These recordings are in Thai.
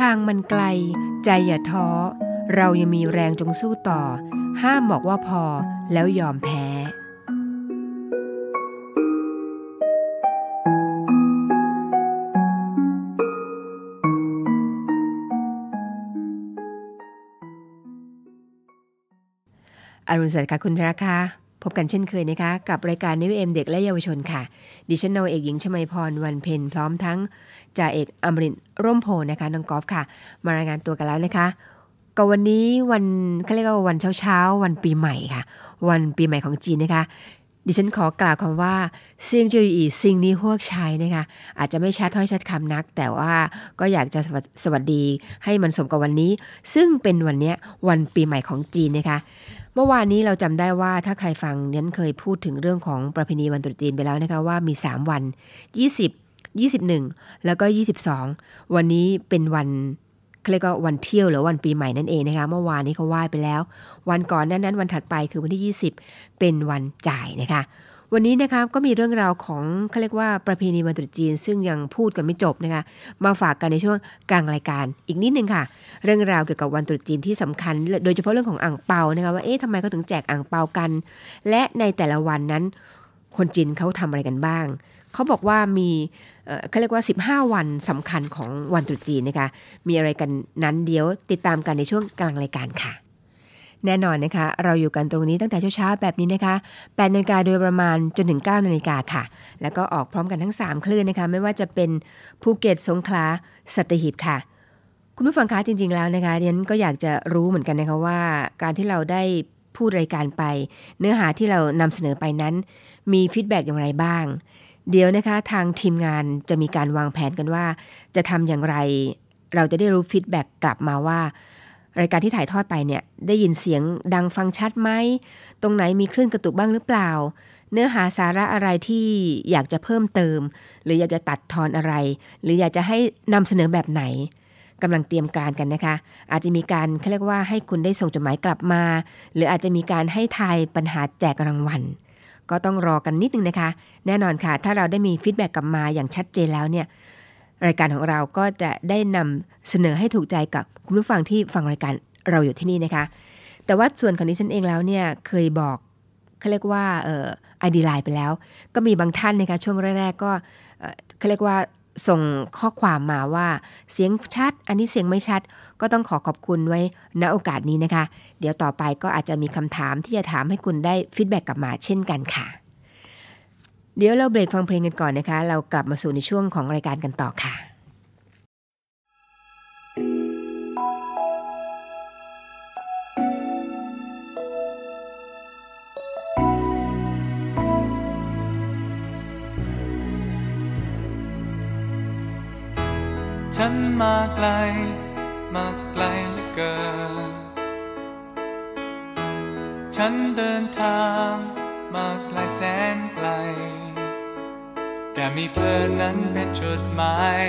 ทางมันไกล ใจอย่าท้อ เรายังมีแรงจงสู้ต่อ ห้ามบอกว่าพอแล้วยอมแพ้อรุณสวัสดิ์ค่ะคุณราคา พบกันเช่นเคยนะคะ กับรายการนิวเอ็มเด็กและเยาวชนค่ะ ดิฉันนาวเอกหญิงชมาพรวันเพ็ญพร้อมทั้งจ่าเอกอมรินร่มโพนะคะน้องกอล์ฟค่ะ มารายงานตัวกันแล้วนะคะก็วันนี้วันเขาเรียกว่าวันเช้าเช้าวันปีใหม่ค่ะ วันปีใหม่ของจีนนะคะ ดิฉันขอกล่าวคำว่าเซียงจุยอีซิงนี้พวกชายนะคะอาจจะไม่ชัดถ้อยชัดคำนัก แต่ว่าก็อยากจะสวัสดีให้มันสมกับวันนี้ ซึ่งเป็นวันนี้วันปีใหม่ของจีนนะคะ เมื่อวานนี้เราจำได้ว่าถ้าใครฟังนั้นเคยพูดถึงเรื่องของประเพณีวันตรุษจีนไปแล้วนะคะว่ามี 3 วัน 20 21 แล้วก็ 22 วันนี้เป็นวันเรียกว่าวันเที่ยวหรือวันปีใหม่นั่นเองนะคะเมื่อวานนี้เขาไหว้ไปแล้ว วันก่อนนั้นนั้นวันถัดไปคือวันที่ 20 เป็นวันจ่ายนะคะ วันนี้นะคะก็มีเรื่องราวของเขาเรียกว่าประเพณีวันตรุษจีน ซึ่งยังพูดกันไม่จบนะคะ มาฝากกันในช่วงกลางรายการอีกนิดนึงค่ะ เรื่องราวเกี่ยวกับวันตรุษจีนที่สำคัญ โดยเฉพาะเรื่องของอ่างเปานะคะว่าเอ๊ะทำไมเขาถึงแจกอ่างเปากัน และในแต่ละวันนั้น คนจีนเขาทำอะไรกันบ้างเขาบอกว่ามีเขาเรียกว่า 15 วันสำคัญของวันตรุษจีนนะคะ มีอะไรกันนั้นเดี๋ยวติดตามกันในช่วงกลางรายการค่ะ แน่นอนนะคะ เราอยู่กันตรงนี้ตั้งแต่เช้าๆแบบนี้นะคะ8นาฬิกาโดยประมาณจนถึง9นาฬิกาค่ะ แล้วก็ออกพร้อมกันทั้ง 3 คลื่นนะคะ ไม่ว่าจะเป็นภูเก็ตสงขลาสัตหีบค่ะ คุณผู้ฟังคะจริง ๆ แล้วนะคะเรียนก็อยากจะรู้เหมือนกันนะคะว่า การที่เราได้พูดรายการไป เนื้อหาที่เรานำเสนอไปนั้น มี feedback อย่างไรบ้างเดี๋ยวนะคะทางทีมงานจะมีการวางแผนกันว่า จะทำอย่างไร เราจะได้รู้ feedback กลับมาว่า รายการที่ถ่ายทอดไปเนี่ยได้ยินเสียงดังฟังชัดไหม ตรงไหนมีคลื่นกระตุกบ้างหรือเปล่า เนื้อหาสาระอะไรที่อยากจะเพิ่มเติม หรืออยากจะตัดทอนอะไร หรืออยากจะให้นำเสนอแบบไหนกำลังเตรียมการกันนะคะ อาจจะมีการเขาเรียกว่าให้คุณได้ส่งจดหมายกลับมา หรืออาจจะมีการให้ทายปัญหาแจกรางวัลก็ต้องรอกันนิดนึงนะคะ แน่นอนค่ะ ถ้าเราได้มี feedback กลับมาอย่างชัดเจนแล้วเนี่ย รายการของเราก็จะได้นำเสนอให้ถูกใจกับคุณผู้ฟังที่ฟังรายการเราอยู่ที่นี่นะคะ แต่ว่าส่วนของดิฉันเองแล้วเนี่ยเคยบอกเขาเรียกว่าเอ่อ ID Line ไปแล้ว ก็มีบางท่านนะคะช่วงแรกๆก็เขาเรียกว่าส่งข้อความมาว่าเสียงชัด อันนี้เสียงไม่ชัด ก็ต้องขอขอบคุณไว้ณโอกาสนี้นะคะ เดี๋ยวต่อไปก็อาจจะมีคำถามที่จะถามให้คุณได้ฟีดแบ็กกลับมาเช่นกันค่ะ เดี๋ยวเราเบรกฟังเพลงกันก่อนนะคะ เรากลับมาสู่ในช่วงของรายการกันต่อค่ะ ฉันมาไกล มาไกลเหลือเกิน ฉันเดินทางมาไกลแสนไกล แต่มีเธอนั้นเป็นจุดหมาย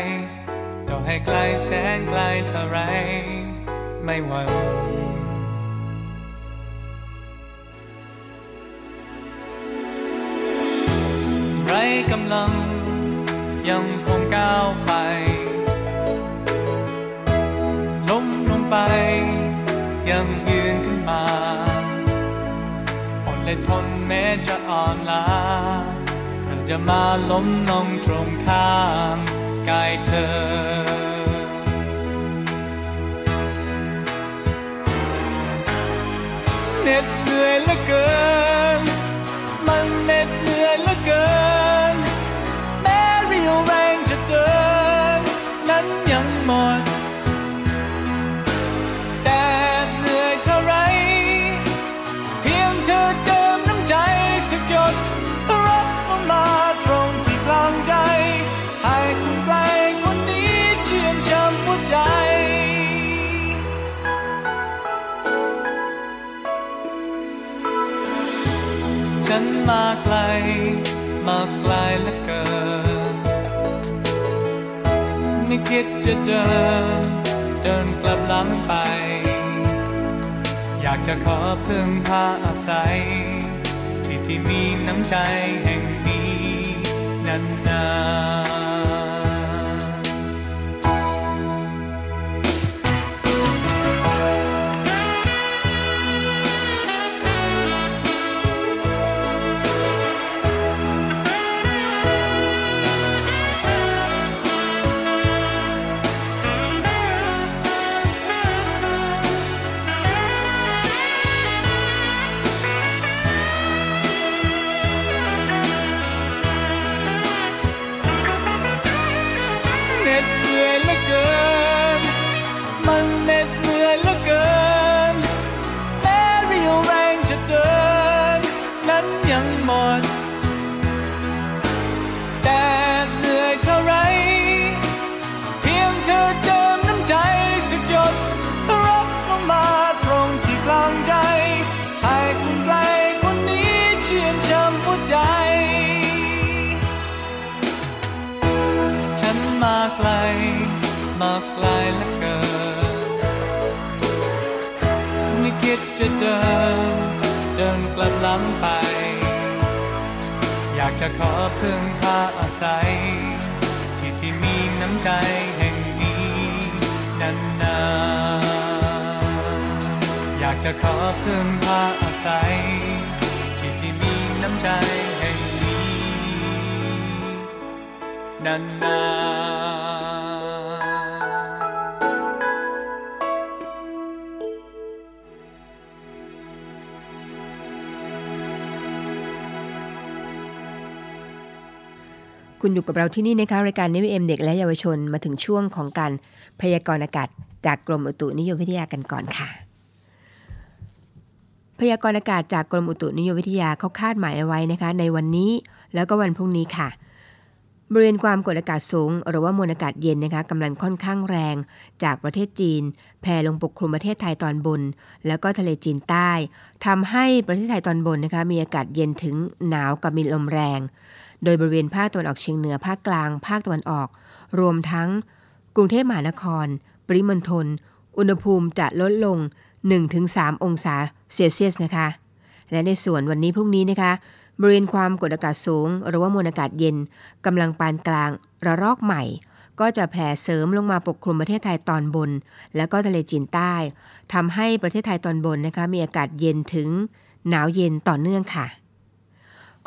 ต่อให้ไกลแสนไกลเท่าไร ไม่หวั่นไรกำลังยังคงก้าวไปล้มลงไป ยังยืนขึ้นมาอดและทนแม้จะอ่อนล้า จะมาล้มลงตรงข้างกายเธอ เหน็ดเหนื่อยเหลือเกิน มาไกล มาไกลแล้วเกินไม่คิดจะเดิน เดินกลับหลังไป อยากจะขอพึ่งพาอาศัย ที่มีน้ำใจแห่งนี้นาน อยู่กับเราที่นี่นะคะรายการนิวเอ็มเด็กและเยาวชนมาถึงช่วงของการพยากรณ์อากาศ จากกรมอุตุนิยมวิทยากันก่อนค่ะ พยากรณ์อากาศจากกรมอุตุนิยมวิทยาเขาคาดหมายเอาไว้นะคะ ในวันนี้แล้วก็วันพรุ่งนี้ค่ะบริเวณความกดอากาศสูง หรือว่ามวลอากาศเย็นนะคะกำลังค่อนข้างแรง จากประเทศจีน แผ่ลงปกคลุมประเทศไทยตอนบน แล้วก็ทะเลจีนใต้ทำให้ประเทศไทยตอนบนนะคะมีอากาศเย็นถึงหนาวกับมีลมแรง โดยบริเวณภาคตะวันออกเฉียงเหนือภาคกลาง ภาคตะวันออก รวมทั้ง กรุงเทพมหานคร ปริมณฑลอุณหภูมิจะลดลง 1-3 องศาเซลเซียสนะคะ และในส่วนวันนี้พรุ่งนี้นะคะบริเวณความกดอากาศสูง หรือว่ามวลอากาศเย็นกำลังปานกลางระลอกใหม่ ก็จะแผ่เสริมลงมาปกคลุมประเทศไทยตอนบน แล้วก็ทะเลจีนใต้ทำให้ประเทศไทยตอนบนนะคะมีอากาศเย็นถึงหนาวเย็นต่อเนื่องค่ะ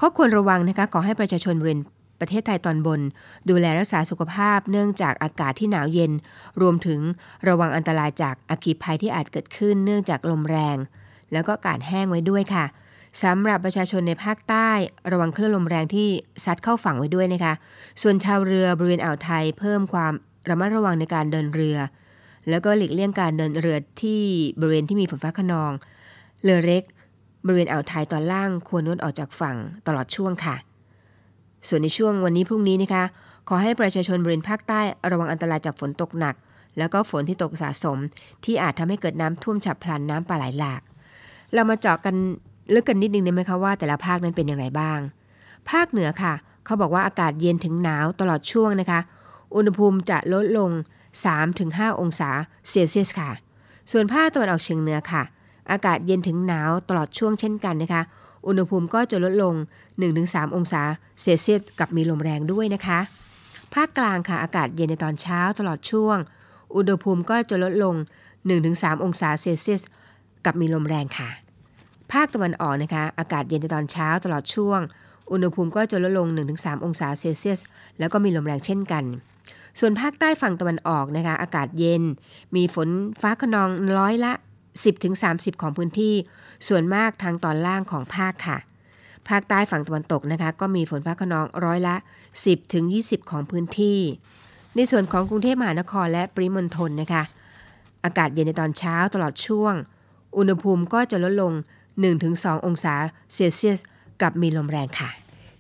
ข้อควรระวังนะคะขอให้ประชาชนบริเวณประเทศไทยตอนบน ดูแลรักษาสุขภาพเนื่องจากอากาศที่หนาวเย็น รวมถึงระวังอันตรายจากอัคคีภัยที่อาจเกิดขึ้นเนื่องจากลมแรง แล้วก็อากาศแห้งไว้ด้วยค่ะสำหรับประชาชนในภาคใต้ ระวังคลื่นลมแรงที่ซัดเข้าฝั่งไว้ด้วยนะคะ ส่วนชาวเรือบริเวณอ่าวไทยเพิ่มความระมัดระวังในการเดินเรือ แล้วก็หลีกเลี่ยงการเดินเรือที่บริเวณที่มีฝนฟ้าขนอง เรือเล็ก บริเวณอ่าวไทยตอนล่างควรงดออกจากฝั่งตลอดช่วงค่ะ ส่วนในช่วงวันนี้พรุ่งนี้นะคะ ขอให้ประชาชนบริเวณภาคใต้ระวังอันตรายจากฝนตกหนัก แล้วก็ฝนที่ตกสะสม ที่อาจทำให้เกิดน้ำท่วมฉับพลันน้ำป่าไหลหลาก เรามาเจาะกันลึกกันนิดนึงได้ไหมคะว่าแต่ละภาคนั้นเป็นอย่างไรบ้าง ภาคเหนือค่ะ เขาบอกว่าอากาศเย็นถึงหนาวตลอดช่วงนะคะ อุณหภูมิจะลดลง 3-5 องศาเซลเซียสค่ะ ส่วนภาคตะวันออกเฉียงเหนือค่ะ อากาศเย็นถึงหนาวตลอดช่วงเช่นกันนะคะ อุณหภูมิก็จะลดลง 1-3 องศาเซลเซียสกับมีลมแรงด้วยนะคะ ภาคกลางค่ะอากาศเย็นในตอนเช้าตลอดช่วง อุณหภูมิก็จะลดลง 1-3 องศาเซลเซียสกับมีลมแรงค่ะ ภาคตะวันออกนะคะ อากาศเย็นในตอนเช้าตลอดช่วง อุณหภูมิก็จะลดลง 1-3 องศาเซลเซียส แล้วก็มีลมแรงเช่นกันส่วนภาคใต้ฝั่งตะวันออกนะคะ อากาศเย็น มีฝนฟ้าขนองร้อยละ 10-30 ของพื้นที่ ส่วนมากทางตอนล่างของภาคค่ะ ภาคใต้ฝั่งตะวันตกนะคะ ก็มีฝนฟ้าขนองร้อยละ 10-20 ของพื้นที่ ในส่วนของกรุงเทพมหานครและปริมณฑลนะคะ อากาศเย็นในตอนเช้าตลอดช่วง อุณหภูมิก็จะลดลง 1-2 องศาเซลเซียส กับมีลมแรงค่ะ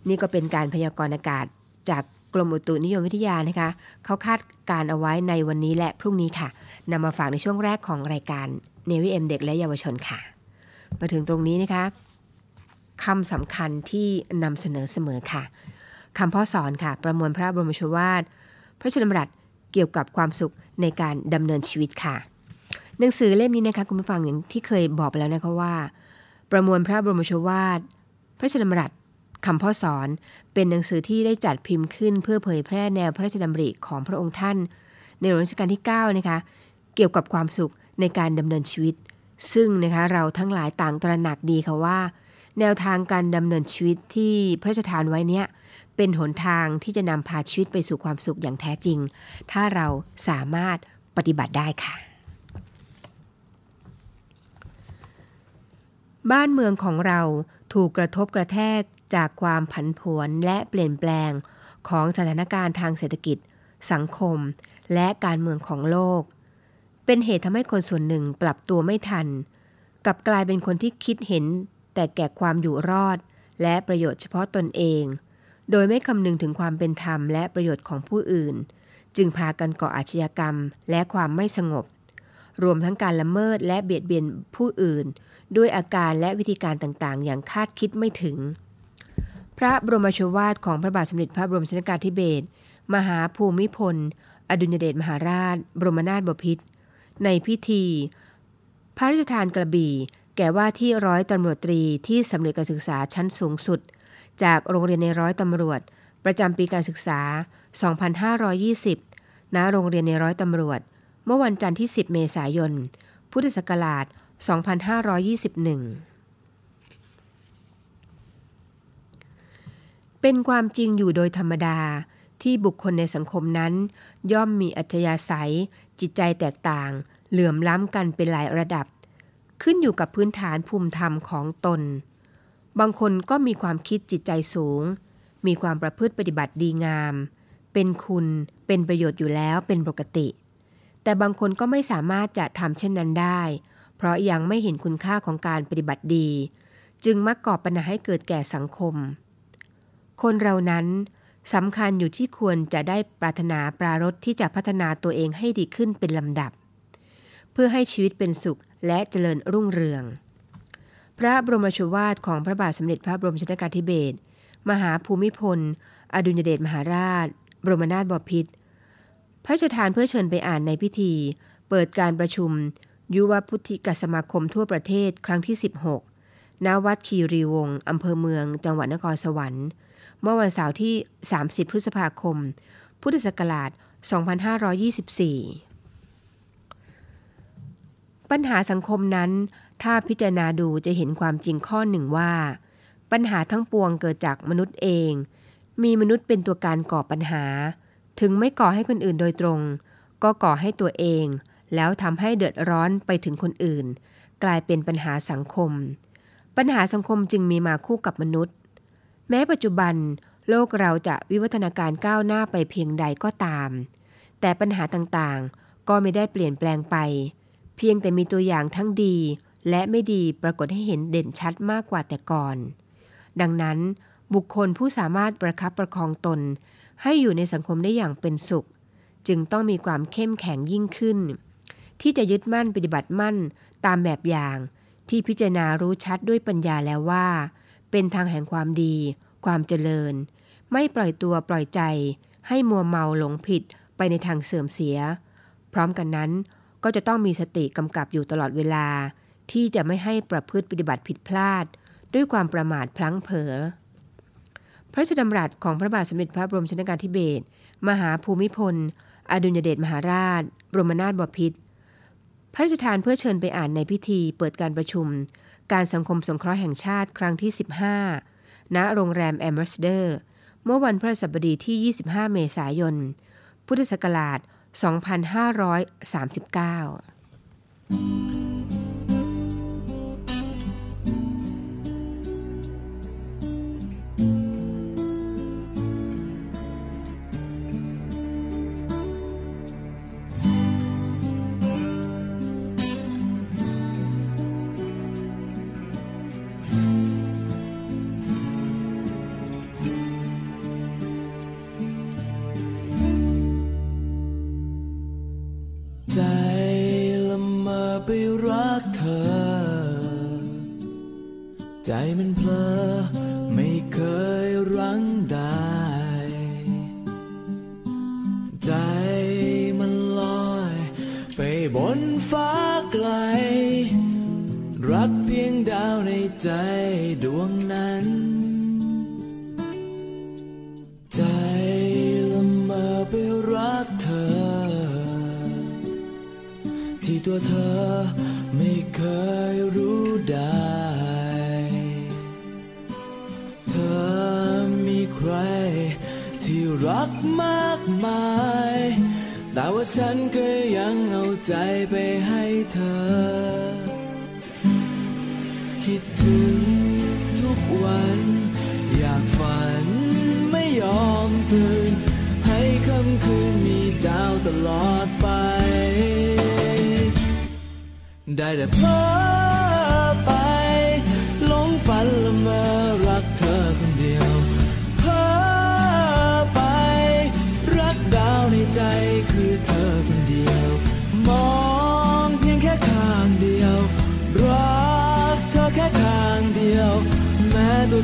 นี่ก็เป็นการพยากรณ์อากาศจากกรมอุตุนิยมวิทยานะคะ เขาคาดการเอาไว้ในวันนี้และพรุ่งนี้ค่ะนำมาฝากในช่วงแรกของรายการ เนวิเอ็มเด็กและเยาวชนค่ะ มาถึงตรงนี้นะคะคำสำคัญที่นำเสนอเสมอค่ะคำพ่อสอนค่ะ ประมวลพระบรมชวาท พระชนมรัตเกี่ยวกับความสุขในการดำเนินชีวิตค่ะ หนังสือเล่มนี้นะคะคุณผู้ฟังอย่างที่เคยบอกไปแล้วนะคะว่า ประมวลพระบรมชวาท พระชนมรัตคำพ่อสอนเป็นหนังสือที่ได้จัดพิมพ์ขึ้น เพื่อเผยแพร่แนวพระราชดำริของพระองค์ท่าน ในหลวงรัชกาลที่9นะคะเกี่ยวกับความสุข ในการดำเนินชีวิต ซึ่งนะคะเราทั้งหลายต่างตระหนักดีค่ะว่า แนวทางการดำเนินชีวิตที่พระราชทานไว้เนี้ยเป็นหนทางที่จะนำพาชีวิตไปสู่ความสุขอย่างแท้จริง ถ้าเราสามารถปฏิบัติได้ค่ะ บ้านเมืองของเราถูกกระทบกระแทกจากความผันผวนและเปลี่ยนแปลงของสถานการณ์ทางเศรษฐกิจ สังคม และการเมืองของโลก เป็นเหตุทำให้คนส่วนหนึ่งปรับตัวไม่ทันกลับกลายเป็นคนที่คิดเห็น แต่แก่ความอยู่รอด และประโยชน์เฉพาะตนเอง โดยไม่คำนึงถึงความเป็นธรรมและประโยชน์ของผู้อื่น จึงพากันก่ออาชญากรรมและความไม่สงบ รวมทั้งการละเมิดและเบียดเบียนผู้อื่น ด้วยอาการและวิธีการต่างๆ อย่างคาดคิดไม่ถึง พระบรมโชวาทของพระบาทสมเด็จพระบรมชนกาธิเบศรมหาภูมิพล อดุลยเดชมหาราช บรมนาถบพิตร ในพิธี พระราชทานกระบี่ แก่ว่าที่ร้อยตำรวจตรีที่สำเร็จการศึกษาชั้นสูงสุด จากโรงเรียนในร้อยตำรวจ ประจำปีการศึกษา 2520 ณ โรงเรียนในร้อยตำรวจ เมื่อวันจันทร์ที่ 10 เมษายน พุทธศักราช 2521เป็นความจริงอยู่โดยธรรมดาที่บุคคลในสังคมนั้น ย่อมมีอัธยาศัย จิตใจแตกต่าง เหลื่อมล้ำกันเป็นหลายระดับ ขึ้นอยู่กับพื้นฐานภูมิธรรมของตน บางคนก็มีความคิดจิตใจสูง มีความประพฤติปฏิบัติดีงาม เป็นคุณ เป็นประโยชน์อยู่แล้วเป็นปกติ แต่บางคนก็ไม่สามารถจะทำเช่นนั้นได้ เพราะยังไม่เห็นคุณค่าของการปฏิบัติดี จึงมักก่อปัญหาให้เกิดแก่สังคม คนเรานั้น สำคัญอยู่ที่ควรจะได้ปรารถนาปรารถที่จะพัฒนาตัวเองให้ดีขึ้นเป็นลำดับ เพื่อให้ชีวิตเป็นสุขและเจริญรุ่งเรือง พระบรมชวาทของพระบาทสมเด็จพระบรมชนกาธิเบศรมหาภูมิพล อดุลยเดชมหาราช บรมนาถบพิตรพระราชทานเพื่อเชิญไปอ่านในพิธี เปิดการประชุม ยุวพุทธิกสมาคมทั่วประเทศครั้งที่ 16ณวัดคีรีวงศ์อำเภอเมือง จังหวัดนครสวรรค์ เมื่อวันเสาร์ที่ 30 พฤษภาคม พุทธศักราช 2524 ปัญหาสังคมนั้น ถ้าพิจารณาดูจะเห็นความจริงข้อหนึ่งว่า ปัญหาทั้งปวงเกิดจากมนุษย์เอง มีมนุษย์เป็นตัวการก่อปัญหา ถึงไม่ก่อให้คนอื่นโดยตรง ก็ก่อให้ตัวเอง แล้วทำให้เดือดร้อนไปถึงคนอื่น กลายเป็นปัญหาสังคม ปัญหาสังคมจึงมีมาคู่กับมนุษย์ แม้ปัจจุบัน โลกเราจะวิวัฒนาการก้าวหน้าไปเพียงใดก็ตาม แต่ปัญหาต่างๆ ก็ไม่ได้เปลี่ยนแปลงไป เพียงแต่มีตัวอย่างทั้งดีและไม่ดีปรากฏให้เห็นเด่นชัดมากกว่าแต่ก่อน ดังนั้นบุคคลผู้สามารถประคับประคองตน ให้อยู่ในสังคมได้อย่างเป็นสุข จึงต้องมีความเข้มแข็งยิ่งขึ้น ที่จะยึดมั่นปฏิบัติมั่นตามแบบอย่าง ที่พิจารณารู้ชัดด้วยปัญญาแล้วว่า เป็นทางแห่งความดี ความเจริญ ไม่ปล่อยตัวปล่อยใจ ให้มัวเมาหลงผิดไปในทางเสื่อมเสีย พร้อมกันนั้นก็จะต้องมีสติกำกับอยู่ตลอดเวลา ที่จะไม่ให้ประพฤติปฏิบัติผิดพลาด ด้วยความประมาทพลั้งเผลอพระราชดำรัสของพระบาทสมเด็จพระบรมชนกาธิเบศรมหาภูมิพล อดุลยเดชมหาราช บรมนาถบพิตรพระราชทานเพื่อเชิญไปอ่านในพิธีเปิดการประชุม การสังคมสงเคราะห์แห่งชาติครั้งที่ 15 ณ โรงแรมแอมเบสเดอร์ เมื่อวันพฤหัสบดีที่ 25 เมษายน พุทธศักราช 2539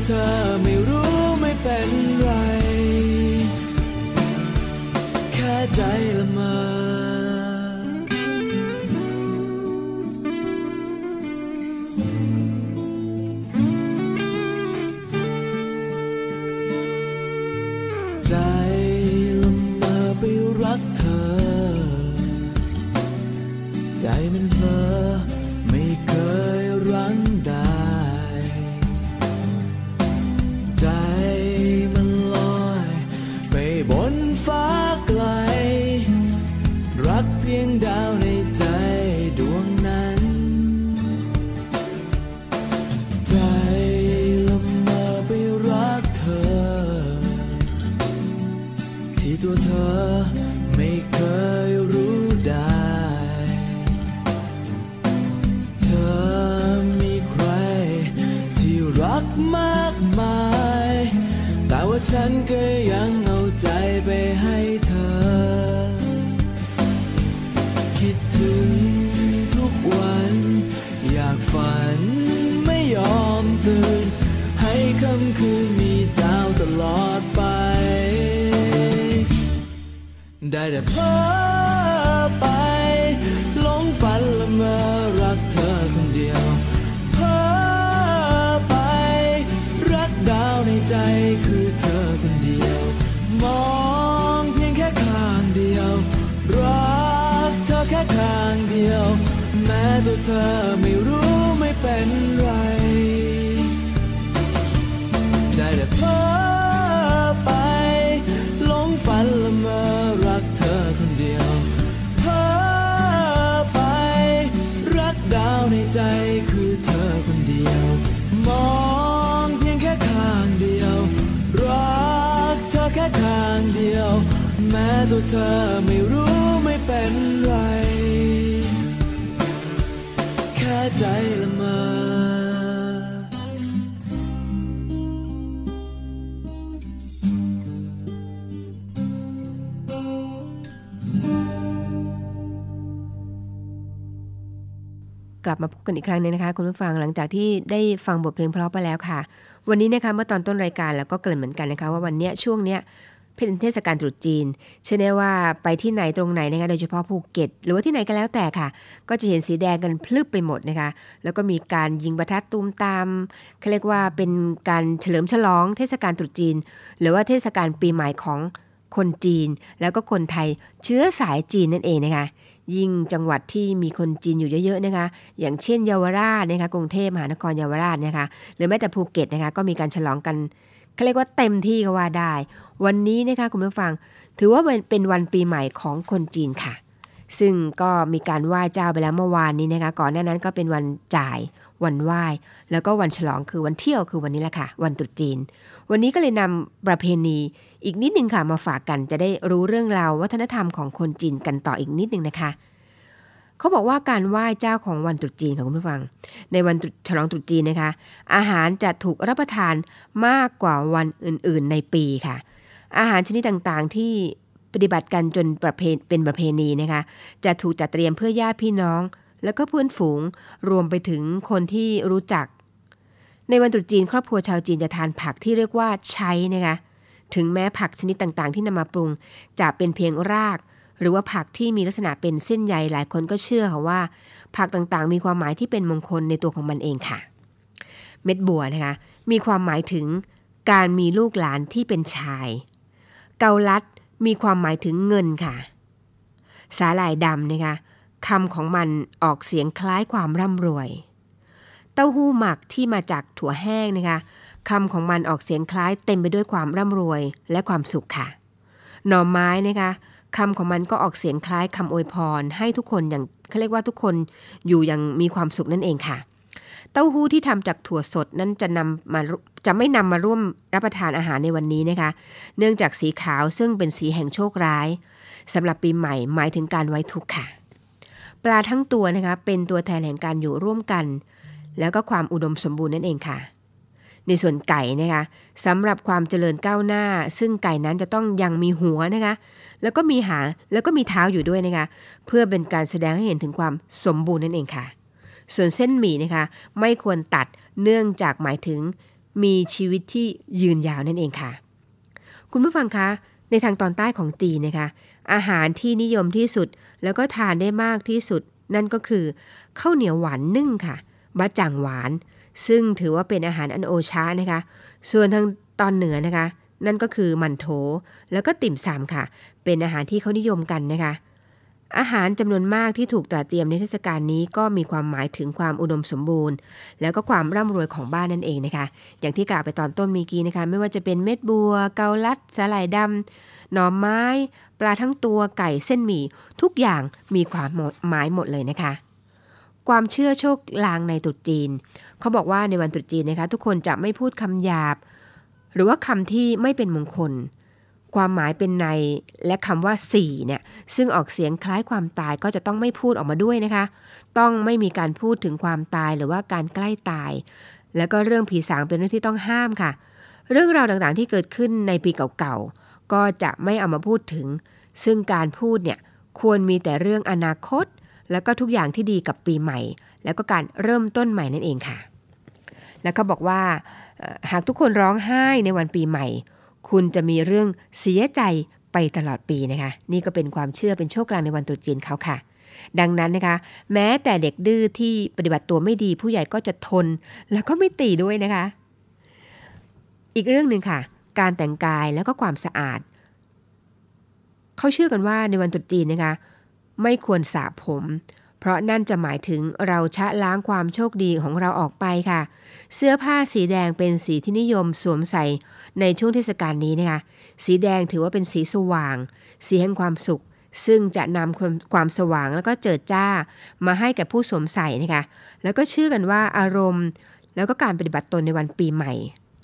เธอไม่รู้ ก็ยังเอาใจไปให้เธอ คิดถึงทุกวัน อยากฝันไม่ยอมตื่น ให้คำคืนมีดาวตลอดไป ได้แต่เพ้อ เธอไม่รู้ไม่เป็นไร ได้แต่เพ้อไปหลงฝันละเมอรักเธอคนเดียวเพ้อไป รักดาวในใจคือเธอคนเดียว มองเพียงแค่ข้างเดียว รักเธอแค่ข้างเดียว แม้ตัวเธอไม่รู้ไม่ ลับมาพบกันอีกครั้งหนึงนะคะ คุณผู้ฟังหลังจากที่ได้ฟังบทเพลงเพราะไปแล้วค่ะ วันนี้นะคะเมื่อตอนต้นรายการแล้วก็เกริ่นเหมือนกันนะคะ ว่าวันนี้ช่วงเนี้ยเป็นเทศกาลตรุษจีน เชื่อได้ว่าไปที่ไหนตรงไหนนะคะโดยเฉพาะภูเก็ต หรือว่าที่ไหนก็แล้วแต่ค่ะ ก็จะเห็นสีแดงกันพลึบไปหมดนะคะ แล้วก็มีการยิงประทัดตูมตามเขาเรียกว่าเป็นการเฉลิมฉลอง เทศกาลตรุษจีน หรือว่าเทศกาลปีใหม่ของคนจีน แล้วก็คนไทยเชื้อสายจีนนั่นเองนะคะ ยิ่งจังหวัดที่มีคนจีนอยู่เยอะๆนะคะอย่างเช่นเยาวราชนะคะกรุงเทพมหานครเยาวราชนะคะหรือแม้แต่ภูเก็ตนะคะก็มีการฉลองกันเขาเรียกว่าเต็มที่ก็ว่าได้ วันนี้นะคะคุณผู้ฟัง ถือว่าเป็นวันปีใหม่ของคนจีนค่ะ ซึ่งก็มีการไหว้เจ้าไปแล้วเมื่อวานนี้นะคะก่อนหน้านั้นก็เป็นวันจ่าย วันไหว้ แล้วก็วันฉลองคือวันเที่ยวคือวันนี้แหละค่ะ วันตรุษจีน วันนี้ก็เลยนำประเพณีอีกนิดนึงค่ะมาฝากกันจะได้รู้เรื่องราววัฒนธรรมของคนจีนกันต่ออีกนิดนึงนะคะเขาบอกว่าการไหว้เจ้าของวันตรุษจีนของคุณผู้ฟัง ในวันฉลองตรุษจีนนะคะ อาหารจะถูกรับประทานมากกว่าวันอื่น ๆ ในปีค่ะ อาหารชนิดต่างๆที่ปฏิบัติกันจนประเพเป็นประเพณีนะคะ จะถูกจัดเตรียมเพื่อญาติพี่น้อง แล้วก็เพื่อนฝูงรวมไปถึงคนที่รู้จัก ในวันตรุษจีนครอบครัวชาวจีนจะทานผักที่เรียกว่าใช้นะคะถึงแม้ผักชนิดต่างๆ ที่นำมาปรุงจะเป็นเพียงราก หรือว่าผักที่มีลักษณะเป็นเส้นใยหลายคนก็เชื่อค่ะว่า ผักต่างๆ มีความหมายที่เป็นมงคลในตัวของมันเองค่ะ เม็ดบัวนะคะมีความหมายถึงการมีลูกหลานที่เป็นชาย เกาลัดมีความหมายถึงเงินค่ะ สาหร่ายดำนะคะ คำของมันออกเสียงคล้ายความร่ำรวย เต้าหู้หมักที่มาจากถั่วแห้งนะคะคำของมันออกเสียงคล้ายเต็มไปด้วยความร่ำรวยและความสุขค่ะ หน่อไม้นะคะคำของมันก็ออกเสียงคล้ายคำอวยพร ให้ทุกคนอย่างเขาเรียกว่าทุกคนอยู่อย่างมีความสุขนั่นเองค่ะ เต้าหู้ที่ทำจากถั่วสดนั้นจะนำมาจะไม่นำมาร่วมรับประทานอาหารในวันนี้นะคะ เนื่องจากสีขาวซึ่งเป็นสีแห่งโชคร้ายสำหรับปีใหม่หมายถึงการไว้ทุกข์ค่ะ ปลาทั้งตัวนะคะเป็นตัวแทนแห่งการอยู่ร่วมกัน แล้วก็ความอุดมสมบูรณ์นั่นเองค่ะ ในส่วนไก่นะคะสำหรับความเจริญก้าวหน้า ซึ่งไก่นั้นจะต้องยังมีหัวนะคะแล้วก็มีหางแล้วก็มีเท้าอยู่ด้วยนะคะเพื่อเป็นการแสดงให้เห็นถึงความสมบูรณ์นั่นเองค่ะ ส่วนเส้นหมี่นะคะไม่ควรตัดเนื่องจากหมายถึงมีชีวิตที่ยืนยาวนั่นเองค่ะ คุณผู้ฟังคะในทางตอนใต้ของจีนนะคะ อาหารที่นิยมที่สุด แล้วก็ทานได้มากที่สุด นั่นก็คือข้าวเหนียวหวานนึ่งค่ะบะจ่างหวาน ซึ่งถือว่าเป็นอาหารอันโอชานะคะ ส่วนทางตอนเหนือนะคะ นั่นก็คือมันโถ แล้วก็ติ่มซำค่ะ เป็นอาหารที่เขานิยมกันนะคะอาหารจำนวนมากที่ถูกตระเตรียมในเทศกาลนี้ก็มีความหมายถึงความอุดมสมบูรณ์ แล้วก็ความร่ำรวยของบ้านนั่นเองนะคะ อย่างที่กล่าวไปตอนต้นมีกี้นะคะ ไม่ว่าจะเป็นเม็ดบัว เกาลัดสาหร่ายดำ หน่อไม้ ปลาทั้งตัวไก่เส้นหมี่ทุกอย่างมีความหมายหมดเลยนะคะ ความเชื่อโชคลางในตรุษจีน เขาบอกว่าในวันตรุษจีนนะคะ ทุกคนจะไม่พูดคำหยาบ หรือว่าคำที่ไม่เป็นมงคล ความหมายเป็นในและคำว่าสี่เนี่ยซึ่งออกเสียงคล้ายความตายก็จะต้องไม่พูดออกมาด้วยนะคะ ต้องไม่มีการพูดถึงความตายหรือว่าการใกล้ตาย แล้วก็เรื่องผีสางเป็นเรื่องที่ต้องห้ามค่ะเรื่องราวต่างๆที่เกิดขึ้นในปีเก่าๆ ก็จะไม่เอามาพูดถึง ซึ่งการพูดเนี่ยควรมีแต่เรื่องอนาคต แล้วก็ทุกอย่างที่ดีกับปีใหม่ แล้วก็การเริ่มต้นใหม่นั่นเองค่ะ แล้วเขาบอกว่าหากทุกคนร้องไห้ในวันปีใหม่ คุณจะมีเรื่องเสียใจไปตลอดปีนะคะ นี่ก็เป็นความเชื่อเป็นโชคลางในวันตรุษจีนเขาค่ะ ดังนั้นนะคะ แม้แต่เด็กดื้อที่ปฏิบัติตัวไม่ดีผู้ใหญ่ก็จะทน แล้วก็ไม่ตีด้วยนะคะ อีกเรื่องหนึ่งค่ะ การแต่งกายแล้วก็ความสะอาด เขาเชื่อกันว่าในวันตรุษจีนนะคะไม่ควรสระผม เพราะนั่นจะหมายถึงเราชะล้างความโชคดีของเราออกไปค่ะ เสื้อผ้าสีแดงเป็นสีที่นิยมสวมใส่ในช่วงเทศกาลนี้นะคะ สีแดงถือว่าเป็นสีสว่าง สีแห่งความสุขซึ่งจะนำความความสว่างแล้วก็เจิดจ้ามาให้กับผู้สวมใส่นะคะ แล้วก็เชื่อกันว่าอารมณ์ แล้วก็การปฏิบัติตนในวันปีใหม่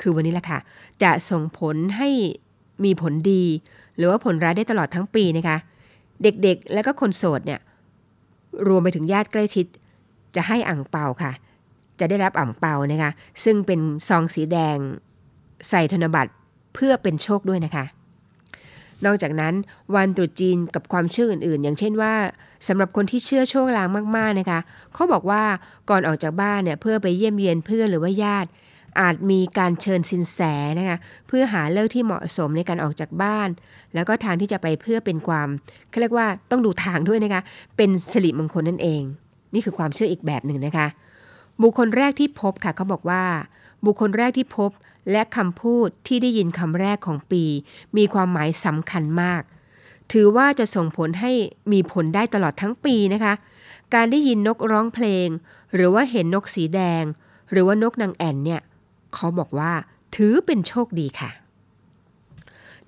คือวันนี้แหละค่ะ จะส่งผลให้มีผลดี หรือว่าผลร้ายได้ตลอดทั้งปีนะคะ เด็กๆ และก็คนโสดเนี่ย รวมไปถึงญาติใกล้ชิด จะให้อ่างเปาค่ะ จะได้รับอ่างเปานะคะ ซึ่งเป็นซองสีแดง ใส่ธนบัตรเพื่อเป็นโชคด้วยนะคะ นอกจากนั้นวันตรุษจีนกับความเชื่ออื่นๆ อย่างเช่นว่าสำหรับคนที่เชื่อโชคลางมากๆนะคะเขาบอกว่าก่อนออกจากบ้านเนี่ยเพื่อไปเยี่ยมเยียนเพื่อนหรือว่าญาติ อาจมีการเชิญสินแสนะคะเพื่อหาเลิกที่เหมาะสมในการออกจากบ้าน แล้วก็ทางที่จะไปเพื่อเป็นความเขาเรียกว่าต้องดูทางด้วยนะคะเป็นสิริมงคลนั่นเอง นี่คือความเชื่ออีกแบบหนึ่งนะคะ บุคคลแรกที่พบค่ะเขาบอกว่า บุคคลแรกที่พบและคำพูดที่ได้ยินคำแรกของปี มีความหมายสำคัญมาก ถือว่าจะส่งผลให้มีผลได้ตลอดทั้งปีนะคะ การได้ยินนกร้องเพลง หรือว่าเห็นนกสีแดง หรือว่านกนางแอ่นเนี่ย เขาบอกว่า ถือเป็นโชคดีค่ะ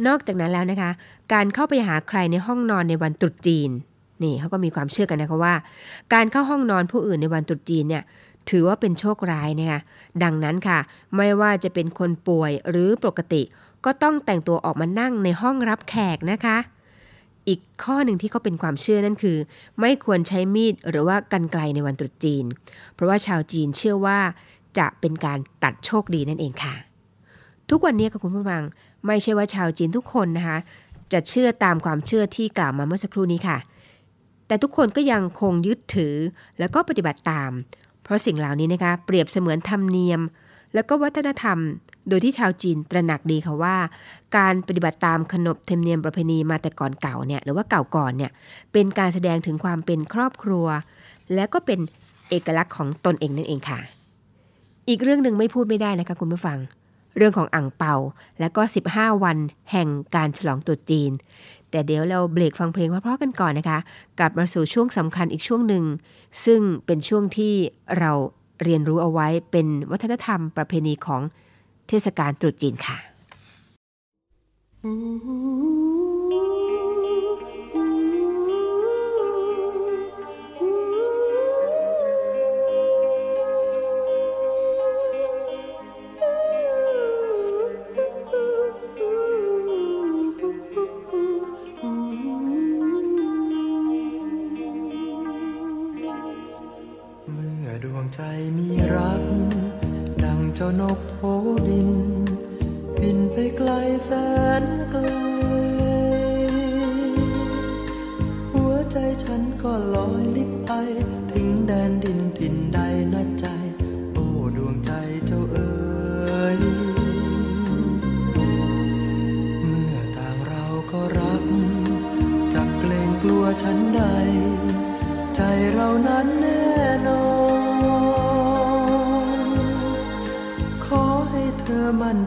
นอกจากนั้นแล้วนะคะ การเข้าไปหาใครในห้องนอนในวันตรุษจีนนี่เขาก็มีความเชื่อกันนะคะว่า การเข้าห้องนอนผู้อื่นในวันตรุษจีนเนี่ยถือว่าเป็นโชคร้ายนะคะดังนั้นค่ะ ไม่ว่าจะเป็นคนป่วยหรือปกติ ก็ต้องแต่งตัวออกมานั่งในห้องรับแขกนะคะ อีกข้อหนึ่งที่เขาเป็นความเชื่อนั่นคือ ไม่ควรใช้มีดหรือว่ากันไกลในวันตรุษจีน เพราะว่าชาวจีนเชื่อว่า จะเป็นการตัดโชคดีนั่นเองค่ะ ทุกวันนี้ค่ะคุณผู้ฟังไม่ใช่ว่าชาวจีนทุกคนนะคะ จะเชื่อตามความเชื่อที่กล่าวมาเมื่อสักครู่นี้ค่ะ แต่ทุกคนก็ยังคงยึดถือแล้วก็ปฏิบัติตาม เพราะสิ่งเหล่านี้นะคะ เปรียบเสมือนธรรมเนียม แล้วก็วัฒนธรรม โดยที่ชาวจีนตระหนักดีค่ะว่า การปฏิบัติตามขนบธรรมเนียมประเพณีมาแต่ก่อนเก่าเนี่ยหรือว่าเก่าก่อนเนี่ยเป็นการแสดงถึงความเป็นครอบครัว และก็เป็นเอกลักษณ์ของตนเองนั่นเองค่ะ อีกเรื่องหนึ่งไม่พูดไม่ได้นะคะคุณผู้ฟัง เรื่องของอ่างเปาและก็ 15 วันแห่งการฉลองตรุษจีน แต่เดี๋ยวเราเบรกฟังเพลงเพราะๆกันก่อนนะคะ กลับมาสู่ช่วงสำคัญอีกช่วงหนึ่ง ซึ่งเป็นช่วงที่เราเรียนรู้เอาไว้เป็นวัฒนธรรมประเพณีของเทศกาลตรุษจีนค่ะเ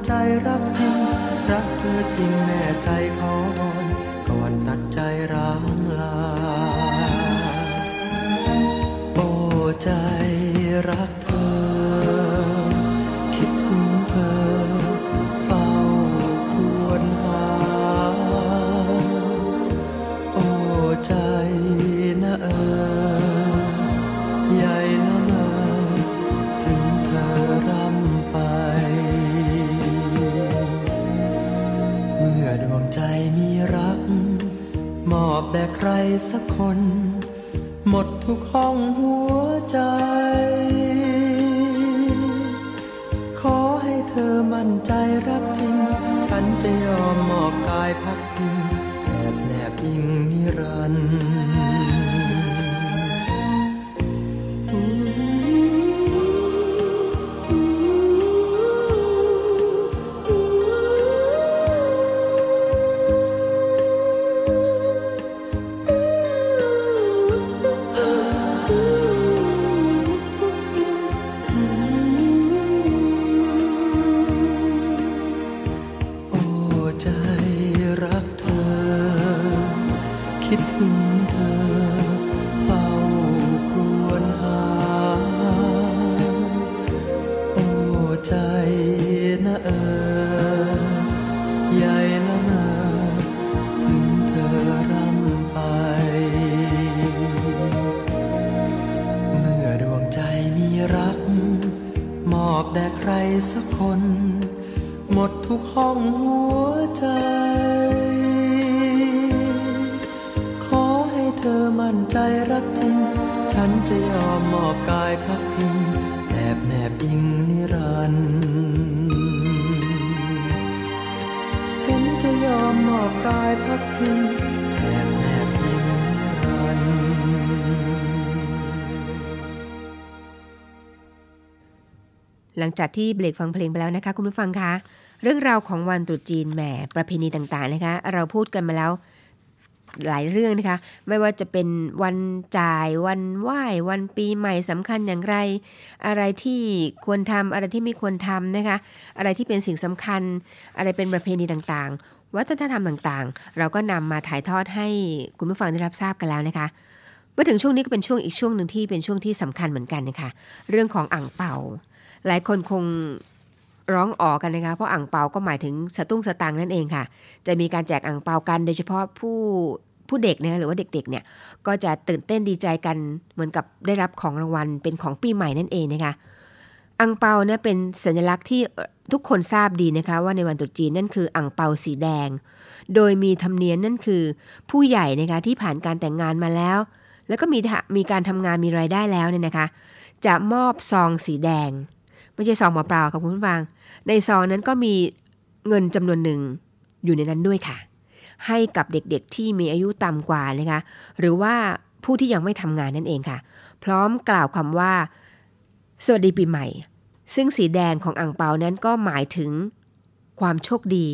ใจรักจริงรักเธอจริงแน่ใจขอวอนก่อนตัดใจร้างลา โอ้ใจรัก ใครสักคน หมดทุกห้องหั แด่ใครสักคน หมดทุกห้องหัวใจ ขอให้เธอมั่นใจรักจริง ฉันจะยอมมอบกายพักพิงแอบแนบอิงนิรันดร์ฉันจะยอมมอบกายพักพิง หลังจากที่เบรกฟังเพลงไปแล้วนะคะ คุณผู้ฟังคะเรื่องราวของวันตรุษจีนแหมประเพณีต่างๆนะคะ เราพูดกันมาแล้วหลายเรื่องนะคะ ไม่ว่าจะเป็นวันจ่ายวันไหว้วันปีใหม่สำคัญอย่างไร อะไรที่ควรทำอะไรที่ไม่ควรทำนะคะ อะไรที่เป็นสิ่งสำคัญ อะไรเป็นประเพณีต่างๆ วัฒนธรรมต่างๆ เราก็นำมาถ่ายทอดให้คุณผู้ฟังได้รับทราบกันแล้วนะคะมาถึงช่วงนี้ก็เป็นช่วงอีกช่วงหนึ่งที่เป็นช่วงที่สำคัญเหมือนกันนะคะเรื่องของอ่างเป่า หลายคนคงร้องอ๋อกันนะคะเพราะอ่างเปาก็หมายถึงสตุ้งสตางนั่นเองค่ะ จะมีการแจกอ่างเปากันโดยเฉพาะผู้ผู้เด็กนะคะหรือว่าเด็กๆเนี่ยก็จะตื่นเต้นดีใจกันเหมือนกับได้รับของรางวัลเป็นของปีใหม่นั่นเองนะคะอ่างเปาเนี่ยเป็นสัญลักษณ์ที่ทุกคนทราบดีนะคะ ว่าในวันตรุษจีนนั่นคืออ่างเปาสีแดง โดยมีธรรมเนียมนั่นคือ ผู้ใหญ่นะคะที่ผ่านการแต่งงานมาแล้ว แล้วก็มีมีการทำงานมีรายได้แล้วเนี่ยนะคะ จะมอบซองสีแดง ไม่ใช่ซองเปล่าๆค่ะคุณผู้ฟัง ในซองนั้นก็มีเงินจำนวนหนึ่งอยู่ในนั้นด้วยค่ะ ให้กับเด็กๆที่มีอายุต่ำกว่านะคะ หรือว่าผู้ที่ยังไม่ทำงานนั่นเองค่ะ พร้อมกล่าวคำว่า สวัสดีปีใหม่ ซึ่งสีแดงของอ่างเปานั้นก็หมายถึงความโชคดี